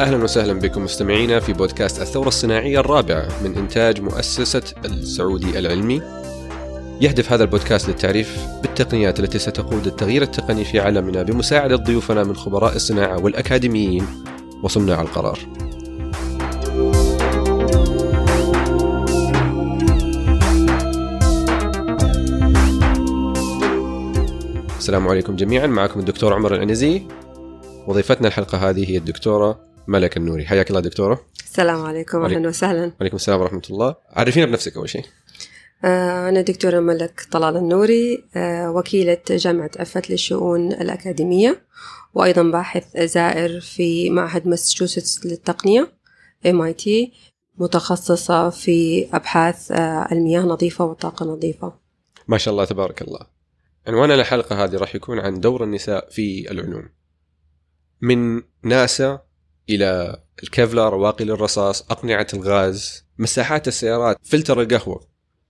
أهلا وسهلا بكم مستمعينا في بودكاست الثورة الصناعية الرابعه من إنتاج مؤسسة السعودي العلمي. يهدف هذا البودكاست للتعريف بالتقنيات التي ستقود التغيير التقني في عالمنا بمساعدة ضيوفنا من خبراء الصناعة والأكاديميين وصناع القرار. السلام عليكم جميعا معكم الدكتور عمر العنزي وضيفتنا الحلقة هذه هي الدكتورة ملك النوري. حياك الله دكتورة. السلام عليكم. أهلا وسهلا. وعليكم السلام ورحمة الله. عرفينا بنفسك أول شيء. آه، أنا دكتورة ملك طلال النوري آه، وكيلة جامعة أفت للشؤون الأكاديمية وأيضا باحث زائر في معهد ماساتشوستس للتقنية MIT متخصصة في أبحاث آه، المياه نظيفة والطاقة نظيفة. ما شاء الله تبارك الله. عنوان الحلقة هذه راح يكون عن دور النساء في العلوم. من ناسا إلى الكevlar واقي الرصاص أقنعة الغاز مساحات السيارات فلتر القهوة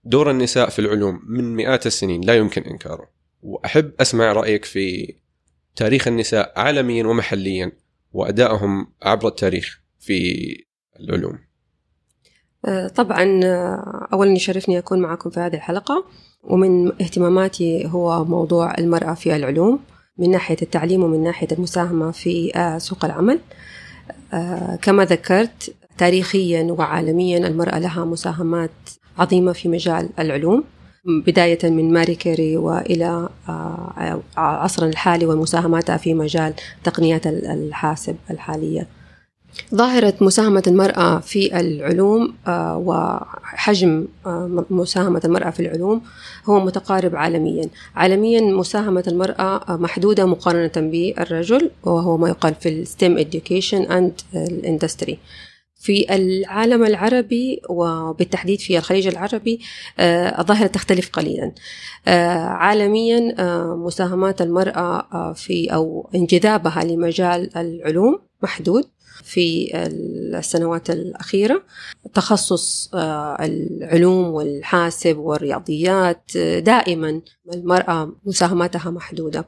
دور النساء في العلوم من مئات السنين لا يمكن إنكاره. وأحب أسمع رأيك في تاريخ النساء عالميا ومحليا وأدائهم عبر التاريخ في العلوم. آه، طبعا آه، أولا يشرفني أكون معكم في هذه الحلقة. ومن اهتماماتي هو موضوع المرأة في العلوم من ناحية التعليم ومن ناحية المساهمة في آه، سوق العمل. كما ذكرت تاريخيا وعالميا المرأة لها مساهمات عظيمة في مجال العلوم بداية من ماري كيري وإلى آه، عصرنا الحالي ومساهماتها في مجال تقنيات الحاسب الحالية. ظاهرة مساهمة المرأة في العلوم آه، وحجم آه، مساهمة المرأة في العلوم هو متقارب عالميا. عالميا مساهمة المرأة آه، محدودة مقارنة بالرجل وهو ما يقال في الستيم education and الاندستري في العالم العربي وبالتحديد في الخليج العربي الظاهرة تختلف قليلا. عالميا مساهمات المرأة في أو انجذابها لمجال العلوم محدود. في السنوات الأخيرة. تخصص آه، العلوم والحاسب والرياضيات آه، دائما المرأة مساهماتها محدودة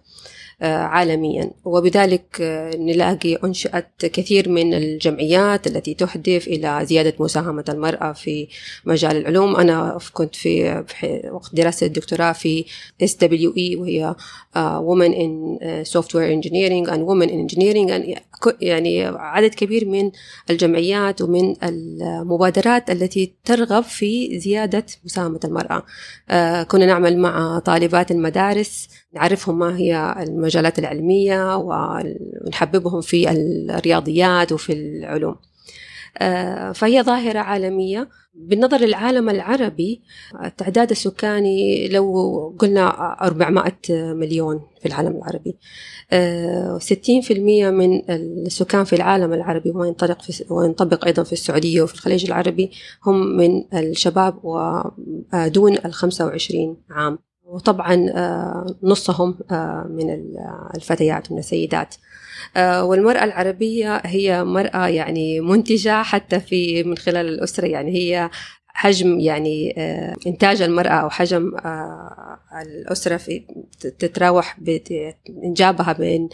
آه، عالميا. وبذلك نلاقي أنشأت كثير من الجمعيات التي تهدف إلى زيادة مساهمة المرأة في مجال العلوم. أنا كنت في وقت دراسة الدكتوراه في SWE وهي Women in Software Engineering and Women in Engineering يعني عدد كبير من الجمعيات ومن المبادرات التي ترغب في زيادة مساهمة المرأة. آه، كنا نعمل مع طالبات المدارس نعرفهم ما هي المجالات العلمية ونحببهم في الرياضيات وفي العلوم. فهي ظاهرة عالمية. بالنظر للعالم العربي التعداد السكاني لو قلنا 400 مليون في العالم العربي. آه، 60% من السكان في العالم العربي وينطبق في وينطبق أيضا في السعودية وفي الخليج العربي هم من الشباب ودون ال 25 عام. وطبعا آه، نصهم آه، من الفتيات من السيدات. آه، والمرأة العربية هي مرأة يعني منتجة حتى في من خلال الأسرة. يعني هي حجم يعني إنتاج المرأة أو حجم الأسرة في تتراوح بإنجابها بين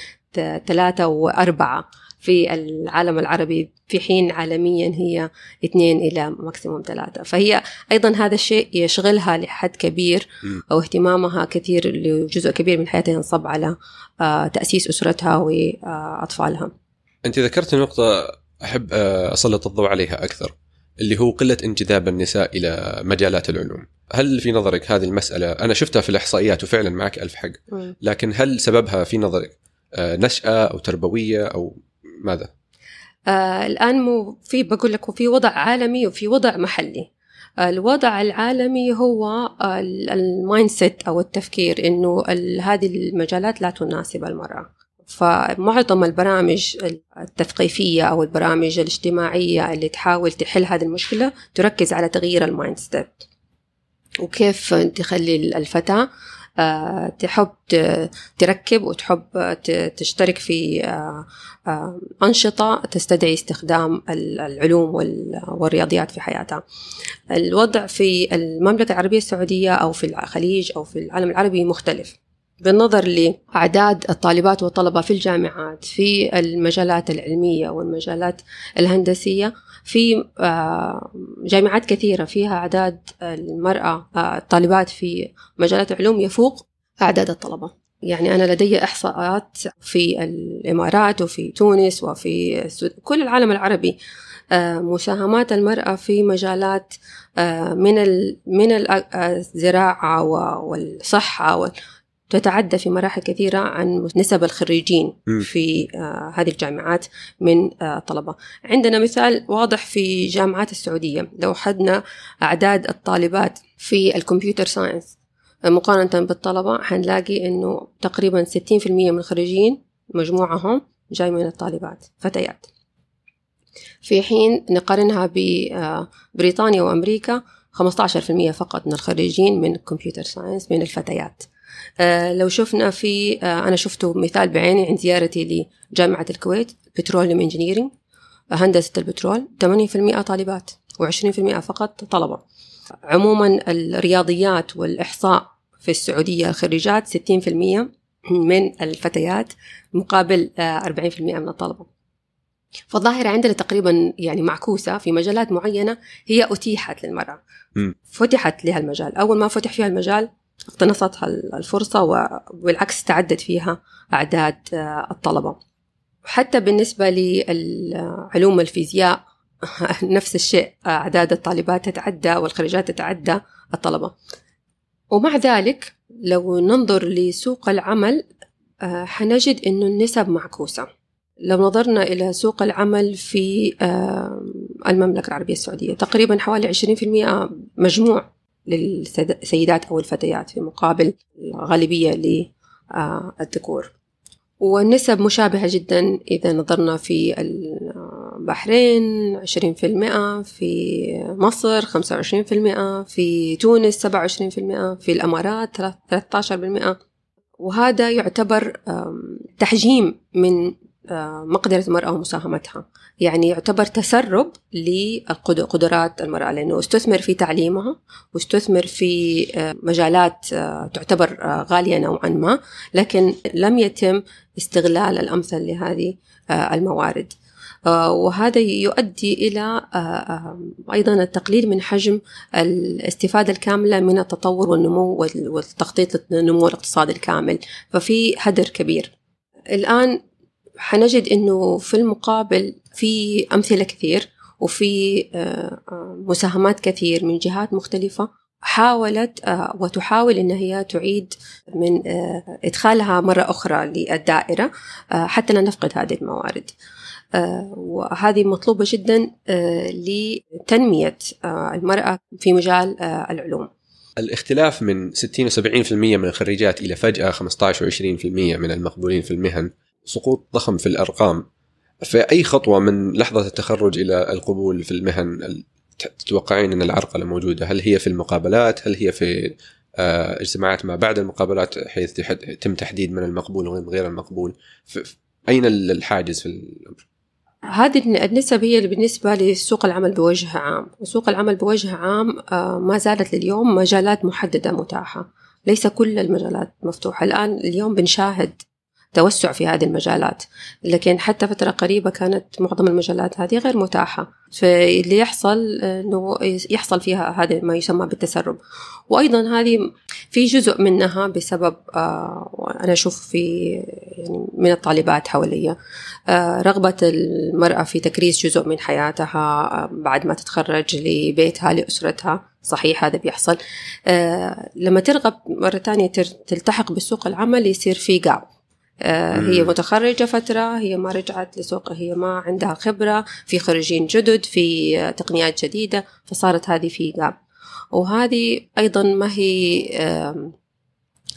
ثلاثة وأربعة. في العالم العربي في حين عالميا هي اثنين إلى ماكسيموم ثلاثة. فهي أيضا هذا الشيء يشغلها لحد كبير. أو اهتمامها كثير لجزء كبير من حياتها ينصب على آه، تأسيس أسرتها وأطفالها. أنت ذكرت نقطة أحب آه، أسلط الضوء عليها أكثر اللي هو قلة انجذاب النساء إلى مجالات العلوم. هل في نظرك هذه المسألة أنا شفتها في الإحصائيات وفعلا معك ألف حق لكن هل سببها في نظرك آه، نشأة أو تربوية أو ماذا؟ آه الآن مو في بقول لك في وضع عالمي وفي وضع محلي. آه، الوضع العالمي هو آه، ال mindset أو التفكير ال- هذه المجالات لا تناسب المرأة. فمعظم البرامج التثقيفية أو البرامج الاجتماعية اللي تحاول تحل هذه المشكلة تركز على تغيير ال mind وكيف تخلي الفتاة آه، تحب تركب وتحب تشترك في آه، آه، أنشطة تستدعي استخدام ال- العلوم وال- والرياضيات في حياتها. الوضع في المملكة العربية السعودية أو في الخليج أو في العالم العربي مختلف. بالنظر لأعداد الطالبات والطلبة في الجامعات في المجالات العلمية والمجالات الهندسية في آه، جامعات كثيرة فيها أعداد المرأة آه، الطالبات في مجالات العلوم يفوق أعداد الطلبة. يعني أنا لدي إحصاءات في الإمارات وفي تونس وفي كل العالم العربي آه، مساهمات المرأة في مجالات من من الزراعة والصحة تتعدى في مراحل كثيرة عن نسب الخريجين م. في آه هذه الجامعات من آه طلبة. عندنا مثال واضح في جامعات السعودية. لو حدنا أعداد الطالبات في ال computer science مقارنة بالطلبة حنلاقي أنه تقريبا 60% من الخريجين مجموعهم جاي من الطالبات فتيات. في حين نقارنها ببريطانيا وأمريكا 15% فقط من الخريجين من computer science من الفتيات. آه، لو شفنا في آه، أنا شفته مثال بعيني عند زيارتي لجامعة الكويت petroleum engineering هندسة البترول 80% طالبات و20% فقط طلبة. عموما الرياضيات والإحصاء في السعودية خريجات 60% من الفتيات مقابل 40% آه، من الطلبة. فالظاهرة عندنا تقريبا يعني معكوسة في مجالات معينة هي أتيحت للمرأة. فتحت لها المجال. أول ما فتح فيها المجال اقتنصتها الفرصة وبالعكس تعدد فيها أعداد آه، الطلبة. حتى بالنسبة لعلوم الفيزياء نفس الشيء أعداد الطالبات تتعدى والخريجات تتعدى الطلبة. ومع ذلك لو ننظر لسوق العمل آه، حنجد أنه النسب معكوسة. لو نظرنا إلى سوق العمل في المملكة العربية السعودية تقريبا حوالي 20% مجموع للسيدات أو الفتيات في مقابل الغالبية للذكور. والنسب مشابهة جدا إذا نظرنا في البحرين 20% في مصر 25% في تونس 27% في الأمارات 13% وهذا يعتبر تحجيم من مقدرة المرأة ومساهمتها. يعني يعتبر تسرب لقدرات المرأة لأنه استثمر في تعليمها واستثمر في آه، مجالات آه، تعتبر آه، غالية نوعا ما لكن لم يتم استغلال الأمثل لهذه الموارد. وهذا يؤدي إلى أيضا التقليل من حجم الاستفادة الكاملة من التطور والنمو والتخطيط للنمو الاقتصادي الكامل. ففي هدر كبير. الآن حنجد إنه في المقابل في أمثلة كثير وفي آه، آه، مساهمات كثير من جهات مختلفة حاولت آه، وتحاول إن هي تعيد من إدخالها مرة أخرى للدائرة حتى لا نفقد هذه الموارد. وهذه مطلوبة جدا لتنمية المرأة في مجال العلوم. الاختلاف من 60 و 70% من الخريجات إلى فجأة 15 و 20% من المقبولين في المهن سقوط ضخم في الأرقام. فأي خطوة من لحظة التخرج إلى القبول في المهن تتوقعين أن العرقله موجوده هل هي في المقابلات؟ هل هي في آه، اجتماعات ما بعد المقابلات حيث يتم تحديد من المقبول وغير المقبول؟ أين الحاجز في الأمر؟ هذه النسب هي بالنسبة لسوق العمل بوجه عام. وسوق العمل بوجه عام آه، ما زالت لليوم مجالات محددة متاحة. ليس كل المجالات مفتوحة. الآن اليوم بنشاهد توسع في هذه المجالات. لكن حتى فترة قريبة كانت معظم المجالات هذه غير متاحة. فاللي يحصل أنه يحصل فيها هذا ما يسمى بالتسرب. وأيضا هذه في جزء منها بسبب آه، أنا أشوف في يعني من الطالبات حواليا. آه، رغبة المرأة في تكريس جزء من حياتها آه، بعد ما تتخرج لبيتها لأسرتها. صحيح هذا بيحصل. لما ترغب مرة ثانية تلتحق بسوق العمل يصير في gap آه، هي متخرجة فترة هي ما رجعت لسوق هي ما عندها خبرة في خريجين جدد في تقنيات جديدة فصارت هذه في gap وهذه أيضا ما هي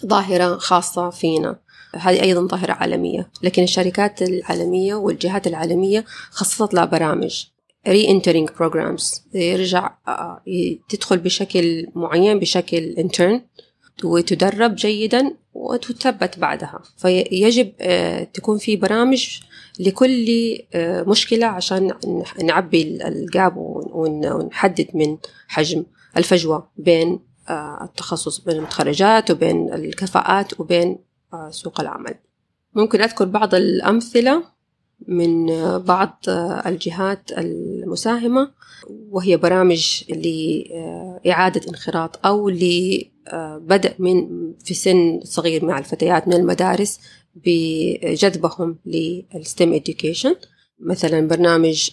ظاهرة خاصة فينا. هذه أيضا ظاهرة عالمية. لكن الشركات العالمية والجهات العالمية خصصت لها برامج re-entering programs يرجع آه، تدخل بشكل معين بشكل انترن وتدرب جيدا وتثبت بعدها. فيجب آه، تكون في برامج لكل آه، مشكلة عشان نعبي الجاب ونحدد من حجم الفجوة بين آه، التخصص بين المتخرجات وبين الكفاءات وبين سوق العمل. ممكن أذكر بعض الأمثلة. من بعض الجهات المساهمة وهي برامج لإعادة انخراط أو لبدء من في سن صغير مع الفتيات من المدارس بجذبهم لل STEM education. مثلا برنامج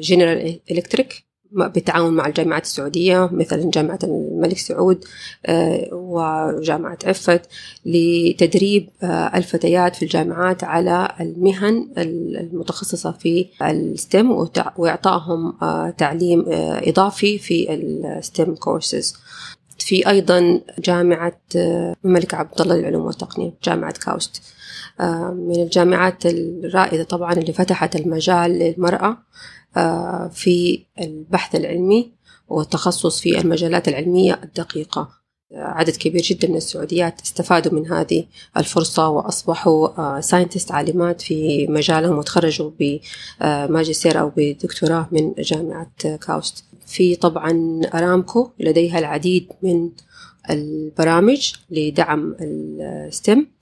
جنرال إلكتريك بالتعاون مع الجامعات السعودية مثل جامعة الملك سعود آه، وجامعة عفت لتدريب آه، الفتيات في الجامعات على المهن المتخصصة في ال STEM وإعطائهم آه، تعليم إضافي في ال STEM courses في أيضا جامعة الملك عبد الله للعلوم والتقنية جامعة كاوست. من الجامعات الرائدة طبعا اللي فتحت المجال للمرأة. في البحث العلمي والتخصص في المجالات العلمية الدقيقة. عدد كبير جدا من السعوديات استفادوا من هذه الفرصة وأصبحوا scientist آه، عالمات في مجالهم وتخرجوا بماجستير أو بدكتوراه من جامعة كاوست. في طبعا أرامكو لديها العديد من البرامج لدعم ال STEM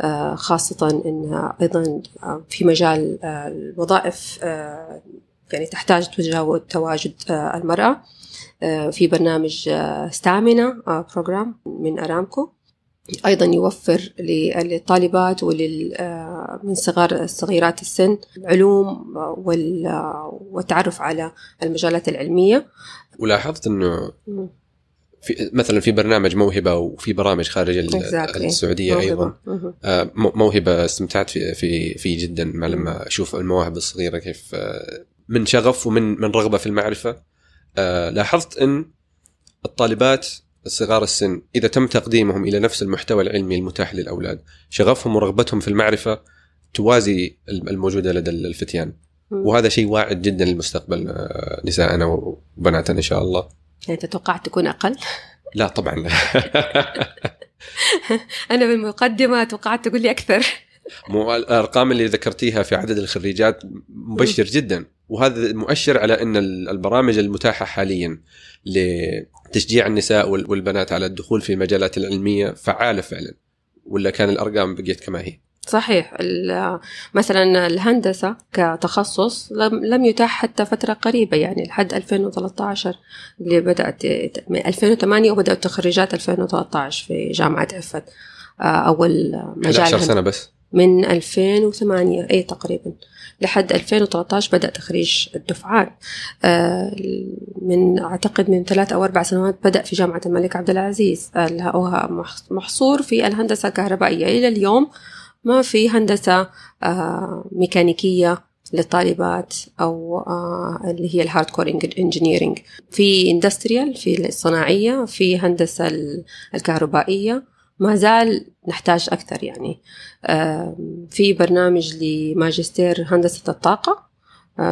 آه، خاصة أنها أيضا في مجال الوظائف يعني تحتاج تواجد آه، المرأة آه، في برنامج STEMania آه، program من أرامكو. أيضا يوفر للطالبات ولل من صغار الصغيرات السن العلوم والتعرف على المجالات العلمية. ولاحظت أنه في مثلا في برنامج موهبة وفي برامج خارج exactly. السعودية موهبة. أيضا. موهبة استمتعت في في في جدا لما أشوف المواهب الصغيرة كيف من شغف ومن من رغبة في المعرفة. آه لاحظت إن الطالبات الصغار السن إذا تم تقديمهم إلى نفس المحتوى العلمي المتاح للأولاد شغفهم ورغبتهم في المعرفة توازي الموجودة لدى الفتيان. وهذا شيء واعد جدا للمستقبل آه، نساءنا وبناتنا إن شاء الله. يعني تتوقع تكون أقل؟ لا طبعا. لا أنا بالمقدمه توقعت تقول لي أكثر. مو الأرقام اللي ذكرتيها في عدد الخريجات مبشر جدا. وهذا مؤشر على إن البرامج المتاحة حاليا لتشجيع النساء والبنات على الدخول في المجالات العلمية فعالة فعلا. ولا كان الأرقام بقيت كما هي؟ صحيح. مثلا الهندسة كتخصص لم يتاح حتى فترة قريبة يعني لحد 2013 اللي بدأت 2008 وبدأت تخرجات 2013 في جامعة عفت آه، أول مجال 10 سنة بس؟ من 2008 أي تقريبا. لحد 2013 بدأ تخريج الدفعات. آه، من أعتقد من ثلاث أو أربع سنوات بدأ في جامعة الملك عبد العزيز محصور في الهندسة الكهربائية. إلى اليوم ما في هندسة آه، ميكانيكية للطالبات أو آه، اللي هي ال hardcore engineering في industrial في الصناعية في هندسة الكهربائية. ما زال نحتاج أكثر يعني. في برنامج لماجستير هندسة الطاقة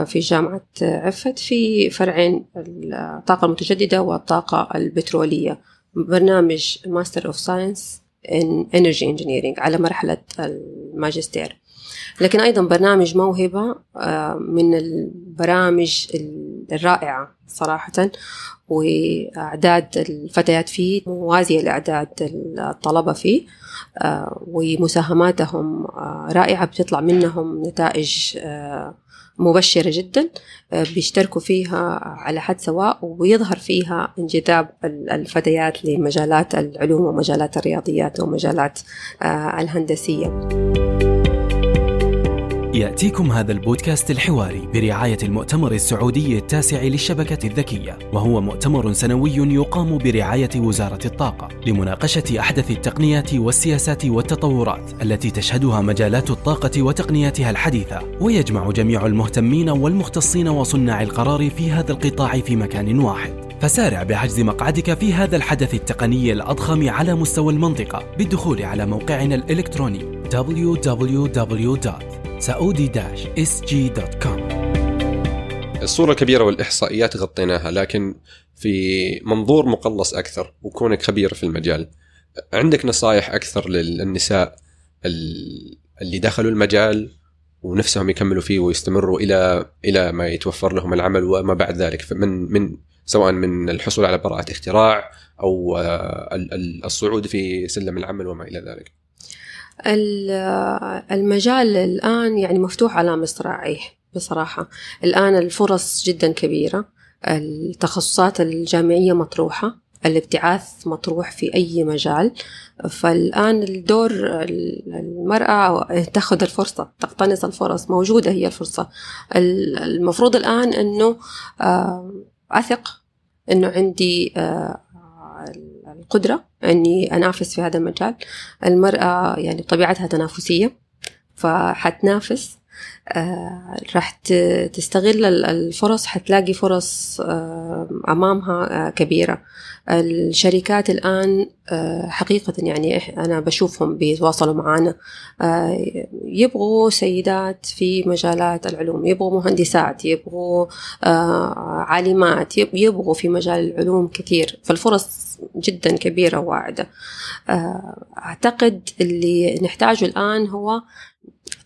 في جامعة عفت في فرعين الطاقة المتجددة والطاقة البترولية. برنامج Master of Science in Energy Engineering على مرحلة الماجستير. لكن أيضا برنامج موهبة من البرامج الرائعة صراحة وأعداد الفتيات فيه موازية لأعداد الطلبة فيه آه، ومساهماتهم آه، رائعة بتطلع منهم نتائج مبشرة جدا بيشتركوا فيها على حد سواء ويظهر فيها انجذاب الفتيات لمجالات العلوم ومجالات الرياضيات ومجالات الهندسية. يأتيكم هذا البودكاست الحواري برعاية المؤتمر السعودي التاسع للشبكة الذكية وهو مؤتمر سنوي يقام برعاية وزارة الطاقة لمناقشة أحدث التقنيات والسياسات والتطورات التي تشهدها مجالات الطاقة وتقنياتها الحديثة ويجمع جميع المهتمين والمختصين وصناع القرار في هذا القطاع في مكان واحد. فسارع بحجز مقعدك في هذا الحدث التقني الأضخم على مستوى المنطقة بالدخول على موقعنا الإلكتروني www. كوم الصورة الكبيرة والإحصائيات غطيناها لكن في منظور مقلص أكثر وكونك خبير في المجال عندك نصائح أكثر للنساء اللي دخلوا المجال ونفسهم يكملوا فيه ويستمروا إلى إلى ما يتوفر لهم العمل وما بعد ذلك. من من سواء من الحصول على براءة اختراع أو الصعود في سلم العمل وما إلى ذلك. المجال الآن يعني مفتوح على مصراعيه بصراحة. الآن الفرص جدا كبيرة. التخصصات الجامعية مطروحة. الابتعاث مطروح في أي مجال. فالآن الدور ال- المرأة تأخذ الفرصة تقتنص الفرص موجودة هي الفرصة. ال- المفروض الآن أنه آه، أثق أنه عندي آه، القدرة أني أنافس في هذا المجال. المرأة يعني طبيعتها تنافسية فحتنافس راح ت- تستغل ال- الفرص حتلاقي فرص آه، أمامها آه، كبيرة. الشركات الآن آه، حقيقة يعني أنا بشوفهم بيتواصلوا معنا آه، يبغوا سيدات في مجالات العلوم يبغوا مهندسات يبغوا آه، عالمات يب- يبغوا في مجال العلوم كثير. فالفرص جدا كبيرة وواعدة. آه، أعتقد اللي نحتاجه الآن هو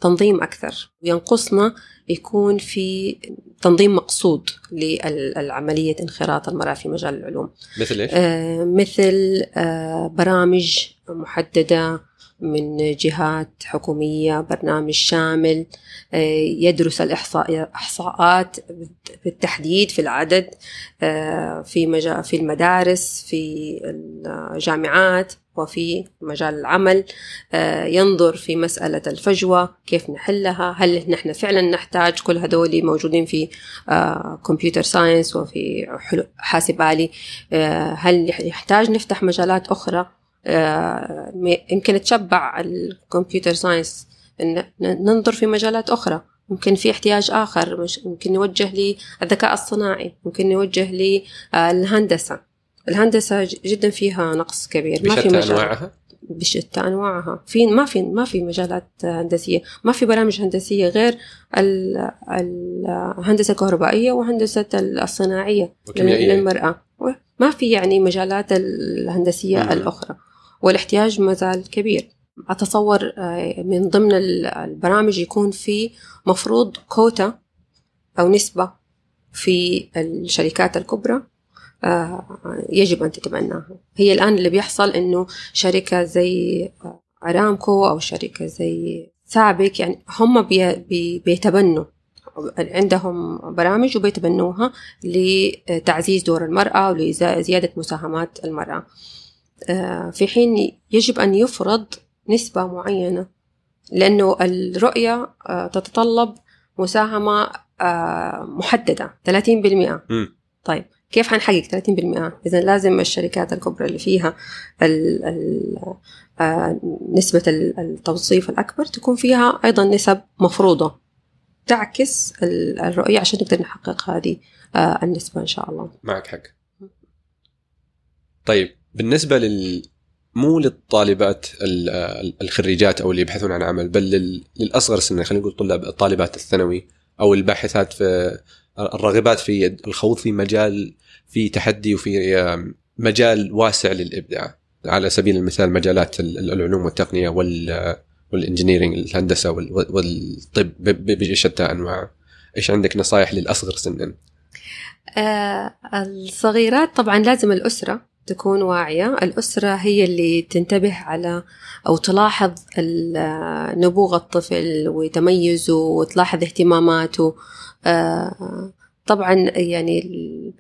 تنظيم أكثر. ينقصنا يكون في تنظيم مقصود لعملية انخراط المرأة في مجال العلوم. مثل إيش؟ آه، مثل آه، برامج محددة من جهات حكومية برنامج شامل آه، يدرس الإحصاءات بالتحديد في العدد في في المدارس في الجامعات. وفي مجال العمل آه، ينظر في مسألة الفجوة كيف نحلها هل نحن فعلا نحتاج كل هذول موجودين في computer science وفي حاسب آلي آه، هل يحتاج نفتح مجالات أخرى؟ آه، يمكن تشبع ال computer science ننظر في مجالات أخرى. ممكن في احتياج آخر ممكن نوجه للذكاء الصناعي ممكن نوجه للهندسة الهندسة جدا فيها نقص كبير ما في بشتى مجال. أنواعها؟ بشتى أنواعها. في ما في ما في مجالات هندسية. ما في برامج هندسية غير ال- الهندسه الكهربائيه وهندسة الصناعية وكيميائية. للمرأة. ما في يعني مجالات الهندسية مم. الأخرى. والاحتياج ما زال كبير. أتصور آه، من ضمن ال- البرامج يكون في مفروض كوتا أو نسبة في الشركات الكبرى. يجب أن تتبناها. هي الآن اللي بيحصل أنه شركة زي أرامكو أو شركة زي سابك يعني هم بي بي بيتبنوا. عندهم برامج وبيتبنوها لتعزيز دور المرأة ولزيادة مساهمات المرأة. آه، في حين يجب أن يفرض نسبة معينة لأنه الرؤية آه، تتطلب مساهمة آه، محددة 30% مم. طيب كيف حنحقق 30% إذا لازم الشركات الكبرى اللي فيها ال ال آه، نسبة ال- التوظيف الأكبر تكون فيها أيضا نسب مفروضة. تعكس ال- الرؤية عشان نقدر نحقق هذه آه، النسبة إن شاء الله. معك حق. طيب بالنسبة لل مو للطالبات ال- ال- الخريجات أو اللي يبحثون عن عمل بل لل- للأصغر سنا خلينا نقول طلاب الطالبات الثانوي أو الباحثات في الراغبات في الخوض في مجال في تحدي وفي مجال واسع للإبداع. على سبيل المثال مجالات ال- ال- العلوم والتقنية وال والانجنييرنج الهندسة وال- والطب بشتى انواعه إيش عندك نصائح للأصغر سنا؟ آه، الصغيرات طبعا لازم الأسرة تكون واعية. الأسرة هي اللي تنتبه على أو تلاحظ ال- نبوغ الطفل وتميزه وتلاحظ اهتماماته. آه، طبعا يعني ال-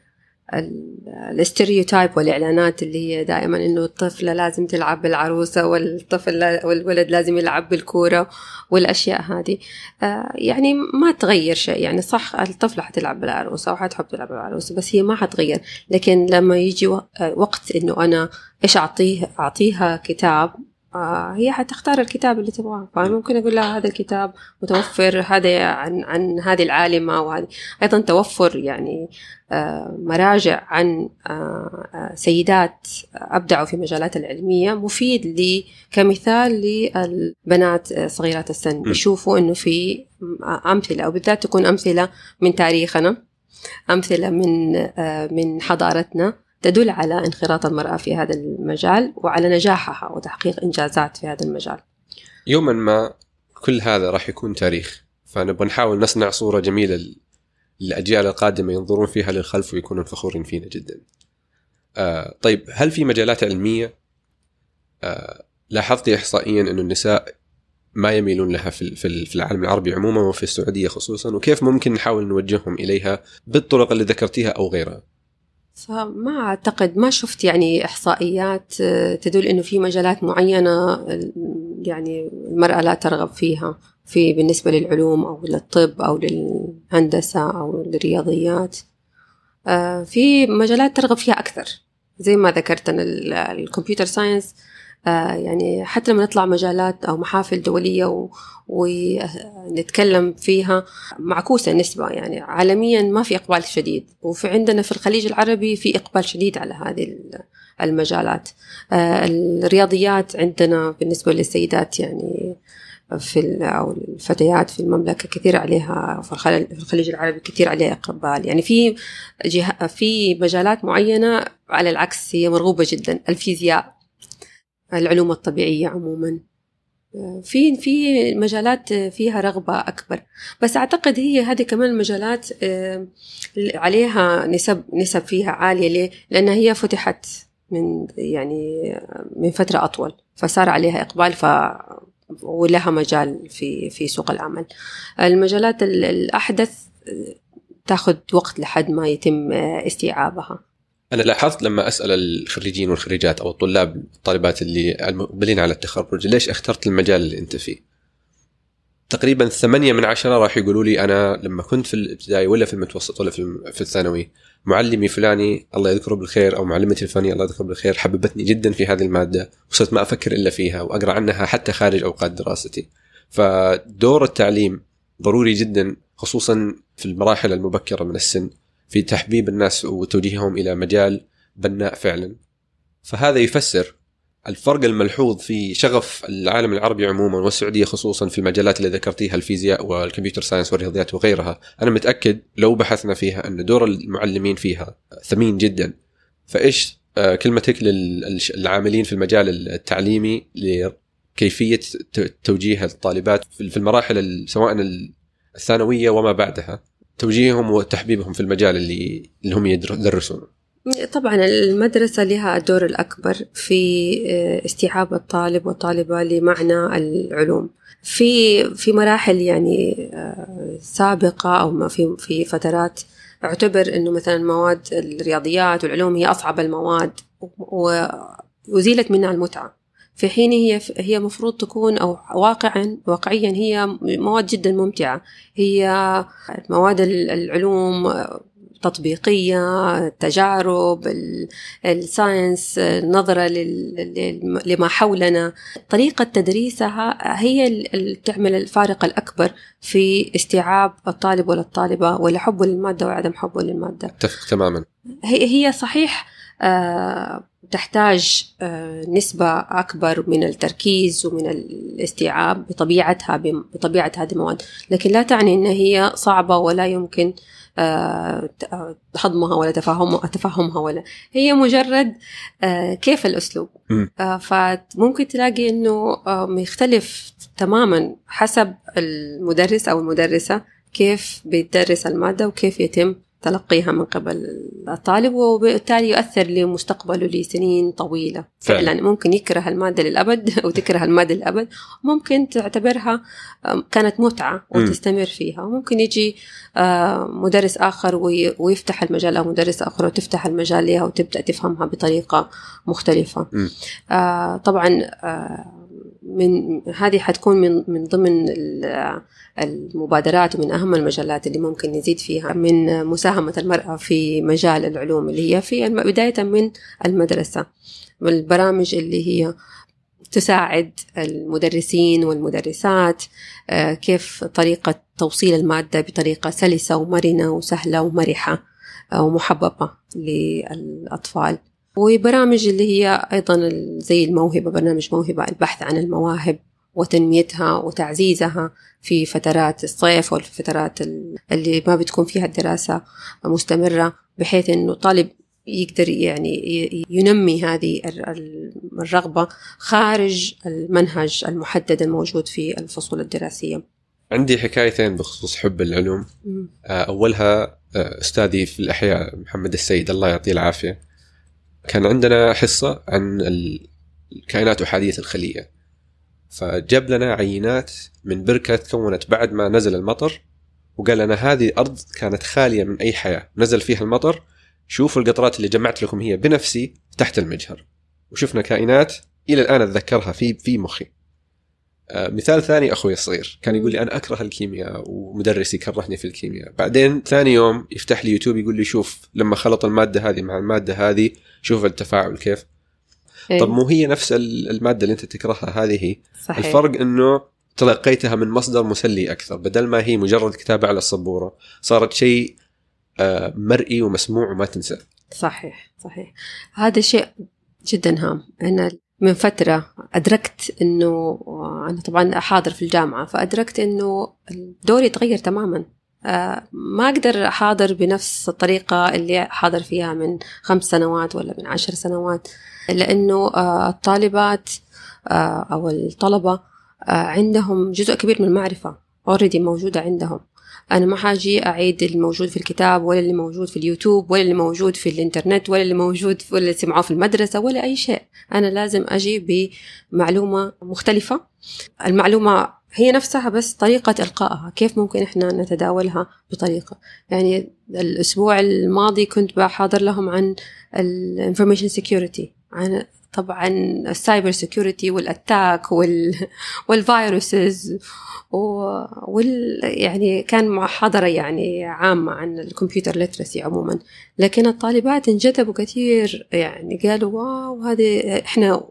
ال- الاستريوتايب والإعلانات اللي هي دائما إنه الطفله لازم تلعب بالعروسة والطفل والولد لازم يلعب بالكورة والأشياء هذه. آه، يعني ما تغير شيء. يعني صح الطفله حتلعب بالعروسة وحتحب تلعب بالعروسة بس هي ما حتغير. لكن لما يجي آه، وقت إنه أنا إيش اعطيه أعطيها كتاب آه، هي حتختار الكتاب اللي تبغاه. فممكن أقول لها هذا الكتاب متوفر هذا عن عن هذه العالمة وهذه أيضا توفر يعني آه، مراجع عن آه، سيدات أبدعوا في مجالات العلمية مفيد لي كمثال للبنات صغيرات السن. يشوفوا إنه في أمثلة وبالذات تكون أمثلة من تاريخنا أمثلة من من حضارتنا. تدل على انخراط المرأة في هذا المجال وعلى نجاحها وتحقيق إنجازات في هذا المجال. يوما ما كل هذا راح يكون تاريخ فنبغى نحاول نصنع صورة جميلة لل- للأجيال القادمة ينظرون فيها للخلف ويكونون فخورين فينا جدا. آه طيب هل في مجالات علمية؟ آه لاحظتي إحصائيا أن النساء ما يميلون لها في العالم العربي عموما وفي السعودية خصوصا وكيف ممكن نحاول نوجههم إليها بالطرق اللي ذكرتيها أو غيرها؟ فما أعتقد ما شفت يعني إحصائيات آه، تدل إنه في مجالات معينة يعني المرأة لا ترغب فيها في بالنسبة للعلوم أو للطب أو للهندسة أو للرياضيات. آه، في مجالات ترغب فيها أكثر زي ما ذكرت أنا الكمبيوتر ساينس. يعني حتى لما نطلع مجالات أو محافل دولية ونتكلم فيها معكوسة النسبة يعني. عالميا ما في إقبال شديد. وفي عندنا في الخليج العربي في إقبال شديد على هذه المجالات. آه، الرياضيات عندنا بالنسبة للسيدات يعني في أو الفتيات في المملكة كثير عليها في الخليج العربي كثير عليها إقبال. يعني في جهة في مجالات معينة على العكس هي مرغوبة جدا. الفيزياء. العلوم الطبيعية عموما. في في مجالات فيها رغبة أكبر. بس أعتقد هي هذه كمان المجالات آه، عليها نسب نسب فيها عالية. ليه؟ لأنها هي فتحت من يعني من فترة أطول. فصار عليها إقبال ف ولها مجال في في سوق العمل. المجالات الأحدث آه، تاخذ وقت لحد ما يتم آه، استيعابها. أنا لاحظت لما أسأل الخريجين والخريجات أو الطلاب الطالبات اللي المقبلين على التخرج ليش اخترت المجال اللي أنت فيه؟ تقريبا ثمانية من عشرة راح يقولوا لي أنا لما كنت في الابتدائي ولا في المتوسط ولا في, الثانوي معلمي فلاني الله يذكره بالخير أو معلمتي الفلانية الله يذكره بالخير حببتني جدا في هذه المادة وصرت ما أفكر إلا فيها وأقرأ عنها حتى خارج أوقات دراستي فدور التعليم ضروري جدا خصوصا في المراحل المبكرة من السن في تحبيب الناس وتوجيههم إلى مجال بناء فعلا. فهذا يفسر الفرق الملحوظ في شغف العالم العربي عموما والسعودية خصوصا في المجالات اللي ذكرتيها الفيزياء والكمبيوتر ساينس والرياضيات وغيرها، أنا متأكد لو بحثنا فيها أن دور المعلمين فيها ثمين جدا. فإيش آه، كلمتك للعاملين في المجال التعليمي لكيفية توجيه الطالبات في المراحل سواء الثانوية وما بعدها. توجيههم وتحبيبهم في المجال اللي اللي هم يدرسونه. طبعا المدرسة لها الدور الأكبر في آه، استيعاب الطالب والطالبة لمعنى العلوم. في في مراحل يعني آه، سابقة أو في في فترات اعتبر إنه مثلا مواد الرياضيات والعلوم هي أصعب المواد وزيلت منها المتعة. في حين هي هي مفروض تكون أو واقعا واقعيا هي مواد جدا ممتعة. هي مواد العلوم تطبيقية تجارب الساينس النظرة لما حولنا. طريقة تدريسها هي اللي تعمل الفارق الأكبر في استيعاب الطالب ولا الطالبة ولا حبه للمادة وعدم حبه للمادة. أتفق تماما. هي صحيح تحتاج آه، نسبة أكبر من التركيز ومن الاستيعاب بطبيعتها بطبيعة هذه المواد. لكن لا تعني أن هي صعبة ولا يمكن آه، هضمها ولا تفهمها تفهمها ولا. هي مجرد آه، كيف الأسلوب. فممكن تلاقي أنه يختلف تماما حسب المدرس أو المدرسة كيف بتدرس المادة وكيف يتم تلقيها من قبل الطالب وبالتالي يؤثر لمستقبله لسنين طويلة. فعلا. ممكن يكره المادة للأبد أو تكره المادة للأبد. ممكن تعتبرها كانت متعة وتستمر فيها. وممكن يجي مدرس آخر ويفتح المجال أو مدرس آخر وتفتح المجال لها وتبدأ تفهمها بطريقة مختلفة. طبعا من هذه حتكون من من ضمن المبادرات ومن أهم المجالات اللي ممكن نزيد فيها من مساهمة المرأة في مجال العلوم اللي هي في بداية من المدرسة والبرامج اللي هي تساعد المدرسين والمدرسات آه، كيف طريقة توصيل المادة بطريقة سلسة ومرنة وسهلة ومرحة آه، ومحببة للأطفال. وبرامج اللي هي أيضا زي الموهبة برنامج موهبة البحث عن المواهب وتنميتها وتعزيزها في فترات الصيف والفترات اللي ما بتكون فيها الدراسة مستمرة بحيث أنه طالب يقدر يعني ينمي هذه الرغبة خارج المنهج المحدد الموجود في الفصول الدراسية. عندي حكايتين بخصوص حب العلوم. آه، أولها آه، أستاذي في الأحياء محمد السيد الله يعطيه العافية. كان عندنا حصة عن الكائنات أحادية الخلية. فجاب لنا عينات من بركة تكونت بعد ما نزل المطر وقال لنا هذه ارض كانت خالية من أي حياة. نزل فيها المطر شوفوا القطرات اللي جمعت لكم هي بنفسي تحت المجهر. وشفنا كائنات إلى الآن أتذكرها في في مخي. مثال ثاني أخوي الصغير كان يقول لي أنا أكره الكيمياء ومدرسي كرهني في الكيمياء. بعدين ثاني يوم يفتح لي يوتيوب يقول لي شوف لما خلط المادة هذه مع المادة هذه شوف التفاعل كيف. إيه، طب مو هي نفس ال- المادة اللي أنت تكرهها هذه؟ هي صحيح. الفرق إنه تلقيتها من مصدر مسلي أكثر. بدل ما هي مجرد كتابة على السبورة صارت شيء آه، مرئي ومسموع وما تنسى. صحيح صحيح. هذا شيء جدا هام. أنا من فترة أدركت أنه أنا طبعا أحاضر في الجامعة فأدركت أنه دوري تغير تماما. آه، ما أقدر أحاضر بنفس الطريقة اللي حاضر فيها من خمس سنوات ولا من عشر سنوات لأنه آه، الطالبات آه، أو الطلبة عندهم جزء كبير من المعرفة اوريدي موجودة عندهم. أنا ما حاجي أعيد الموجود في الكتاب ولا اللي موجود في اليوتيوب ولا اللي موجود في الإنترنت ولا اللي موجود ولا اللي سمعوه في المدرسة ولا أي شيء. أنا لازم أجي بمعلومة مختلفة. المعلومة هي نفسها بس طريقة إلقائها كيف ممكن إحنا نتداولها بطريقة. يعني الأسبوع الماضي كنت بحاضر لهم عن ال information security عن طبعا ال cyber security وال attack وال وال viruses وال يعني كان محاضرة يعني عامة عن ال computer literacy عموما. لكن الطالبات انجذبوا كثير يعني قالوا wow هذه إحنا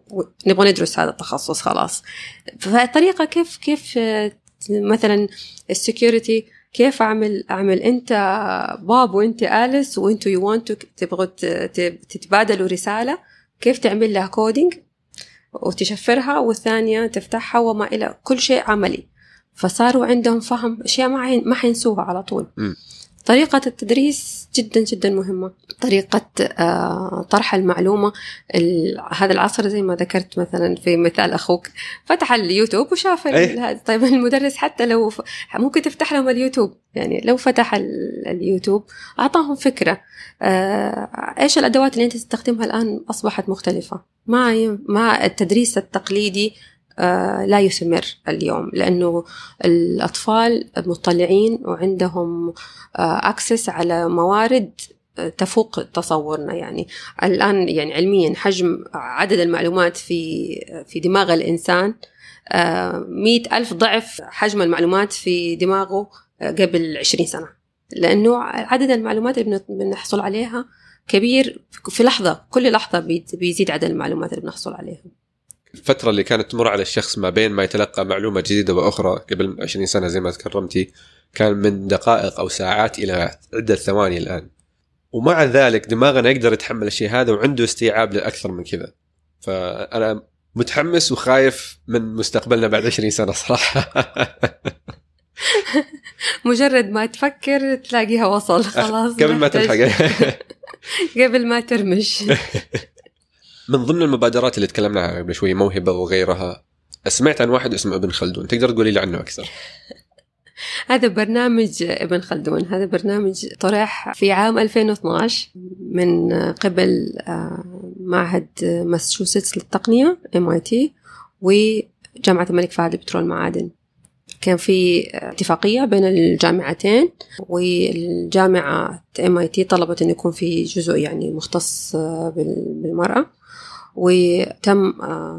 نبغى ندرس هذا التخصص خلاص. فالطريقة كيف كيف مثلا ال security كيف أعمل أعمل أنت باب وأنت اليس وانتوا يو تبغوا تتبادلوا رسالة كيف تعمل لها كودينج وتشفرها والثانية تفتحها وما إلى كل شيء عملي فصاروا عندهم فهم أشياء ما ما حينسوها على طول م. طريقة التدريس جدا جدا مهمة طريقة آه طرح المعلومة هذا العصر زي ما ذكرت مثلا في مثال أخوك فتح اليوتيوب وشاف أيه؟ طيب المدرس حتى لو ف... ممكن تفتح لهم اليوتيوب يعني لو فتح اليوتيوب أعطاهم فكرة آه إيش الأدوات اللي أنت تستخدمها الآن أصبحت مختلفة ما. ما التدريس التقليدي لا يثمر اليوم لأنه الأطفال مطلعين وعندهم أكسس على موارد تفوق تصورنا. يعني الآن يعني علميا حجم عدد المعلومات في في دماغ الإنسان مئة ألف ضعف حجم المعلومات في دماغه قبل عشرين سنة. لأنه عدد المعلومات اللي بنحصل عليها كبير في لحظة كل لحظة بيزيد عدد المعلومات اللي بنحصل عليها. الفترة اللي كانت تمر على الشخص ما بين ما يتلقى معلومة جديدة وأخرى قبل 20 سنة زي ما تكرمتي كان من دقائق أو ساعات إلى عدة ثواني الآن. ومع ذلك دماغنا يقدر يتحمل الشيء هذا وعنده استيعاب لأكثر من كذا. فأنا متحمس وخايف من مستقبلنا بعد 20 سنة صراحة. مجرد ما تفكر تلاقيها وصل خلاص. قبل ما تلحق. قبل ما ترمش. من ضمن المبادرات اللي تكلمنا عنها قبل شوي موهبة وغيرها سمعت عن واحد اسمه ابن خلدون. تقدر تقولي لي عنه أكثر؟ هذا برنامج ابن خلدون. هذا برنامج طرح في عام 2012 من قبل معهد ماساتشوستس للتقنية MIT وجامعة الملك فهد لبترول المعادن كان في اتفاقية بين الجامعتين والجامعة MIT طلبت أن يكون في جزء يعني مختص بالمرأة. وتم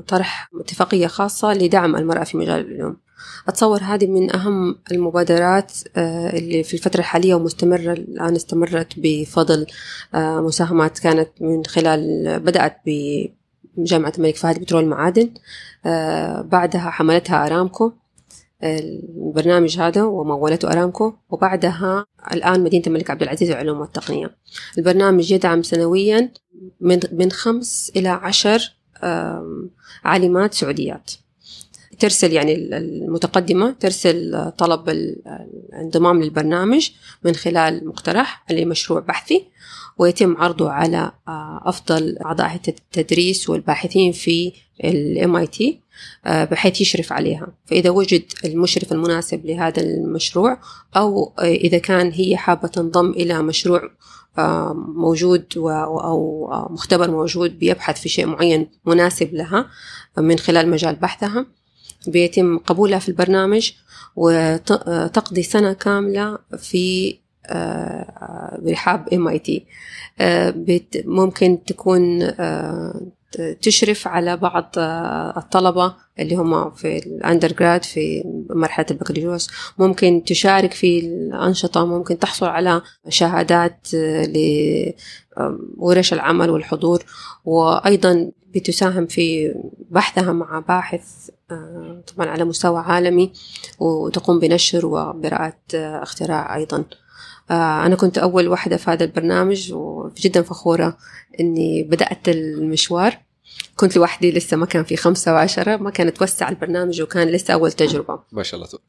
طرح اتفاقية خاصة لدعم المرأة في مجال العلوم. أتصور هذه من أهم المبادرات اللي في الفترة الحالية ومستمرة الآن استمرت بفضل مساهمات كانت من خلال بدأت بجامعة الملك فهد بترول المعادن بعدها حملتها أرامكو البرنامج هذا ومولته أرامكو وبعدها الآن مدينة الملك عبد العزيز للعلوم والتقنية. البرنامج يدعم سنويا من من خمس إلى عشر عالمات سعوديات. ترسل يعني المتقدمة ترسل طلب الانضمام للبرنامج من خلال مقترح اللي مشروع بحثي ويتم عرضه على أفضل أعضاء التدريس والباحثين في اي تي بحيث يشرف عليها. فإذا وجد المشرف المناسب لهذا المشروع أو إذا كان هي حابة تنضم إلى مشروع موجود أو مختبر موجود بيبحث في شيء معين مناسب لها من خلال مجال بحثها بيتم قبولها في البرنامج وتقضي سنة كاملة في آه، برحاب MIT ممكن تكون آه، تشرف على بعض آه، الطلبة اللي هم في ال undergrad في مرحلة البكالوريوس. ممكن تشارك في الأنشطة ممكن تحصل على شهادات لورش العمل والحضور. وأيضا بتساهم في بحثها مع باحث طبعا على مستوى عالمي وتقوم بنشر وبراءة اختراع أيضا. آه، أنا كنت أول واحدة في هذا البرنامج وجدا فخورة إني بدأت المشوار. كنت لوحدي لسه ما كان في خمسة وعشرة ما كان توسع البرنامج وكان لسه أول تجربة. ما شاء الله تبارك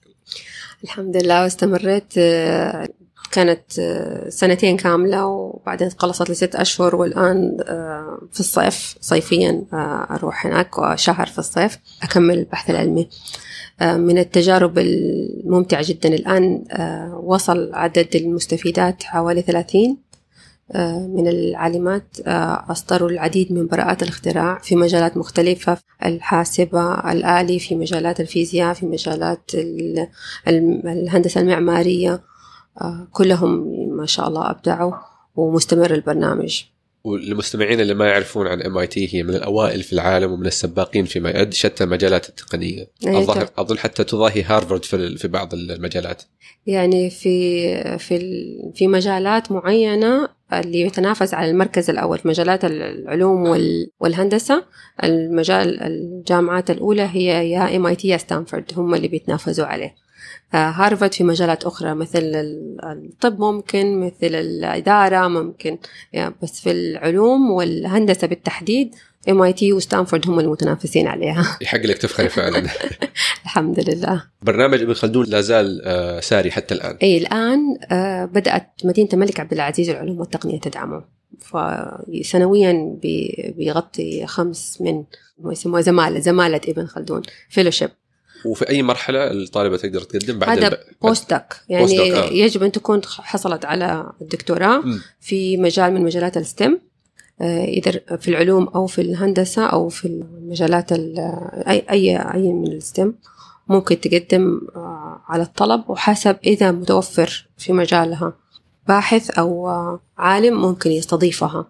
الحمد لله واستمريت. آه، كانت آه، سنتين كاملة وبعدين خلصت لست أشهر والآن في الصيف صيفيا أروح هناك وشهر في الصيف أكمل البحث العلمي. آه، من التجارب الممتعة جدا الآن آه، وصل عدد المستفيدات حوالي 30 آه، من العالمات أصدروا العديد من براءات الاختراع في مجالات مختلفة الحاسبة الآلي في مجالات الفيزياء في مجالات الهندسة المعمارية كلهم ما شاء الله أبدعوا ومستمر البرنامج. والمستمعين اللي ما يعرفون عن MIT هي من الأوائل في العالم ومن السباقين يعد شتى المجالات التقنية. الظاهر اظن حتى تضاهي هارفارد في في بعض المجالات. يعني في في في مجالات معينة اللي يتنافس على المركز الأول في مجالات العلوم والهندسة. المجال الجامعات الأولى هي يا MIT يا ستانفورد هم اللي بيتنافسوا عليه. هارفارد في مجالات أخرى مثل الطب ممكن مثل الإدارة ممكن. يعني بس في العلوم والهندسة بالتحديد MIT وستانفورد هم المتنافسين عليها. يحق لك تفخري فعلا. الحمد لله. برنامج ابن خلدون لا زال آه، ساري حتى الآن. اي الآن آه، بدأت مدينة الملك عبد العزيز العلوم والتقنية تدعمه. فسنويا بيغطي خمس من يسموها زمالة زمالة ابن خلدون fellowship وفي أي مرحلة الطالبة تقدر تقدم بعد هذا postdoc يعني post آه. يجب أن تكون حصلت على الدكتوراه في مجال من مجالات ال STEM آه، إذا في العلوم أو في الهندسة أو في المجالات اي اي أي من ال STEM ممكن تقدم آه، على الطلب. وحسب إذا متوفر في مجالها باحث أو آه، عالم ممكن يستضيفها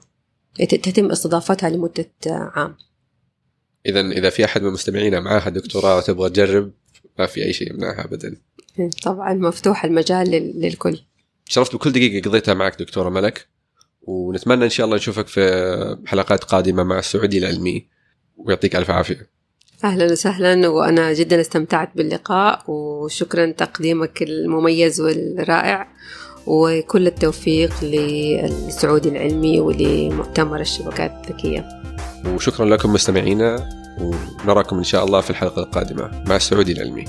تتم استضافتها لمدة عام. اذا إذا في أحد من مستمعينا معاها دكتوراه وتبغى تجرب ما في أي شيء يمنعها ابدا. طبعا مفتوح المجال للكل. شرفت بكل دقيقة قضيتها معك دكتورة ملك ونتمنى إن شاء الله نشوفك في حلقات قادمة مع السعودي العلمي. ويعطيك ألف عافية. أهلا وسهلا وأنا جدا استمتعت باللقاء وشكرا تقديمك المميز والرائع وكل التوفيق للسعودي العلمي ولمؤتمر الشبكات الذكية. وشكرا لكم مستمعينا ونراكم إن شاء الله في الحلقة القادمة. مع السعودي العلمي